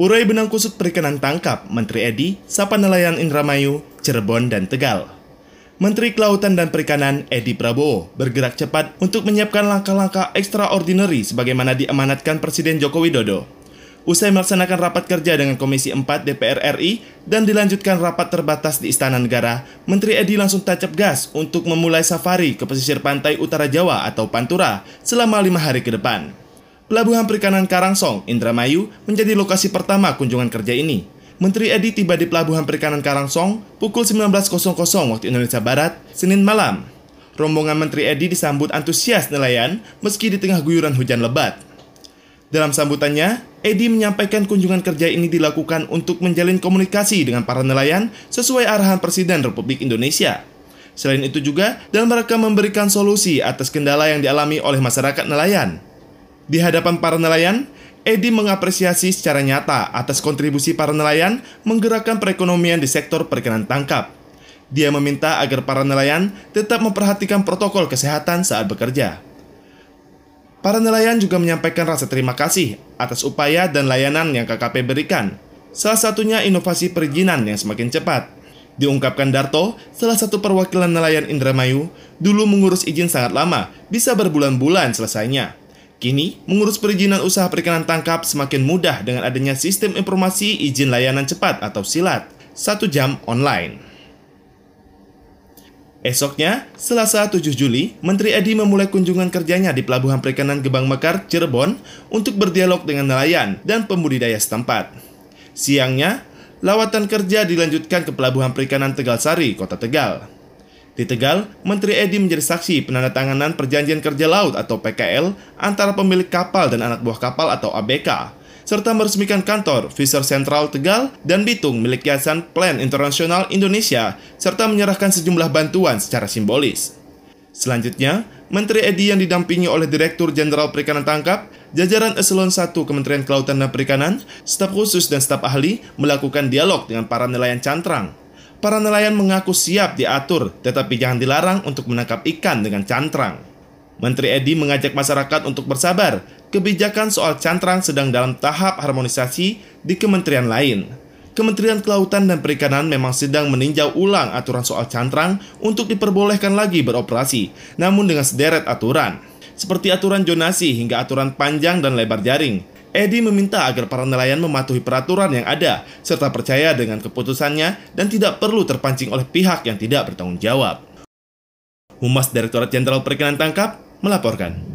Urai benang kusut perikanan tangkap Menteri Edi, Sapa Nelayan Indramayu, Cirebon, dan Tegal. Menteri Kelautan dan Perikanan Edi Prabowo bergerak cepat untuk menyiapkan langkah-langkah extraordinary sebagaimana diamanatkan Presiden Joko Widodo. Usai melaksanakan rapat kerja dengan Komisi 4 DPR RI dan dilanjutkan rapat terbatas di Istana Negara, Menteri Edi langsung tancap gas untuk memulai safari ke pesisir pantai utara Jawa atau Pantura selama lima hari ke depan. Pelabuhan Perikanan Karangsong, Indramayu, menjadi lokasi pertama kunjungan kerja ini. Menteri Edi tiba di Pelabuhan Perikanan Karangsong pukul 19.00 waktu Indonesia Barat, Senin malam. Rombongan Menteri Edi disambut antusias nelayan meski di tengah guyuran hujan lebat. Dalam sambutannya, Edi menyampaikan kunjungan kerja ini dilakukan untuk menjalin komunikasi dengan para nelayan sesuai arahan Presiden Republik Indonesia. Selain itu juga, dalam rangka memberikan solusi atas kendala yang dialami oleh masyarakat nelayan. Di hadapan para nelayan, Edi mengapresiasi secara nyata atas kontribusi para nelayan menggerakkan perekonomian di sektor perikanan tangkap. Dia meminta agar para nelayan tetap memperhatikan protokol kesehatan saat bekerja. Para nelayan juga menyampaikan rasa terima kasih atas upaya dan layanan yang KKP berikan. Salah satunya inovasi perizinan yang semakin cepat. Diungkapkan Darto, salah satu perwakilan nelayan Indramayu, dulu mengurus izin sangat lama, bisa berbulan-bulan selesainya. Kini, mengurus perizinan usaha perikanan tangkap semakin mudah dengan adanya sistem informasi izin layanan cepat atau SILAT, satu jam online. Esoknya, Selasa 7 Juli, Menteri Edi memulai kunjungan kerjanya di Pelabuhan Perikanan Gebang Mekar, Cirebon untuk berdialog dengan nelayan dan pembudidaya setempat. Siangnya, lawatan kerja dilanjutkan ke Pelabuhan Perikanan Tegal Sari, Kota Tegal. Di Tegal, Menteri Edi menjadi saksi penandatanganan Perjanjian Kerja Laut atau PKL antara pemilik kapal dan anak buah kapal atau ABK, serta meresmikan kantor Fisher Central Tegal dan Bitung milik Yayasan Plan Internasional Indonesia, serta menyerahkan sejumlah bantuan secara simbolis. Selanjutnya, Menteri Edi yang didampingi oleh Direktur Jenderal Perikanan Tangkap, jajaran eselon 1 Kementerian Kelautan dan Perikanan, staf khusus dan staf ahli melakukan dialog dengan para nelayan cantrang para nelayan mengaku siap diatur, tetapi jangan dilarang untuk menangkap ikan dengan cantrang. Menteri Edi mengajak masyarakat untuk bersabar. Kebijakan soal cantrang sedang dalam tahap harmonisasi di kementerian lain. Kementerian Kelautan dan Perikanan memang sedang meninjau ulang aturan soal cantrang untuk diperbolehkan lagi beroperasi, namun dengan sederet aturan, seperti aturan jonasi hingga aturan panjang dan lebar jaring. Edi meminta agar para nelayan mematuhi peraturan yang ada serta percaya dengan keputusannya dan tidak perlu terpancing oleh pihak yang tidak bertanggung jawab. Humas Direktorat Jenderal Perikanan Tangkap melaporkan.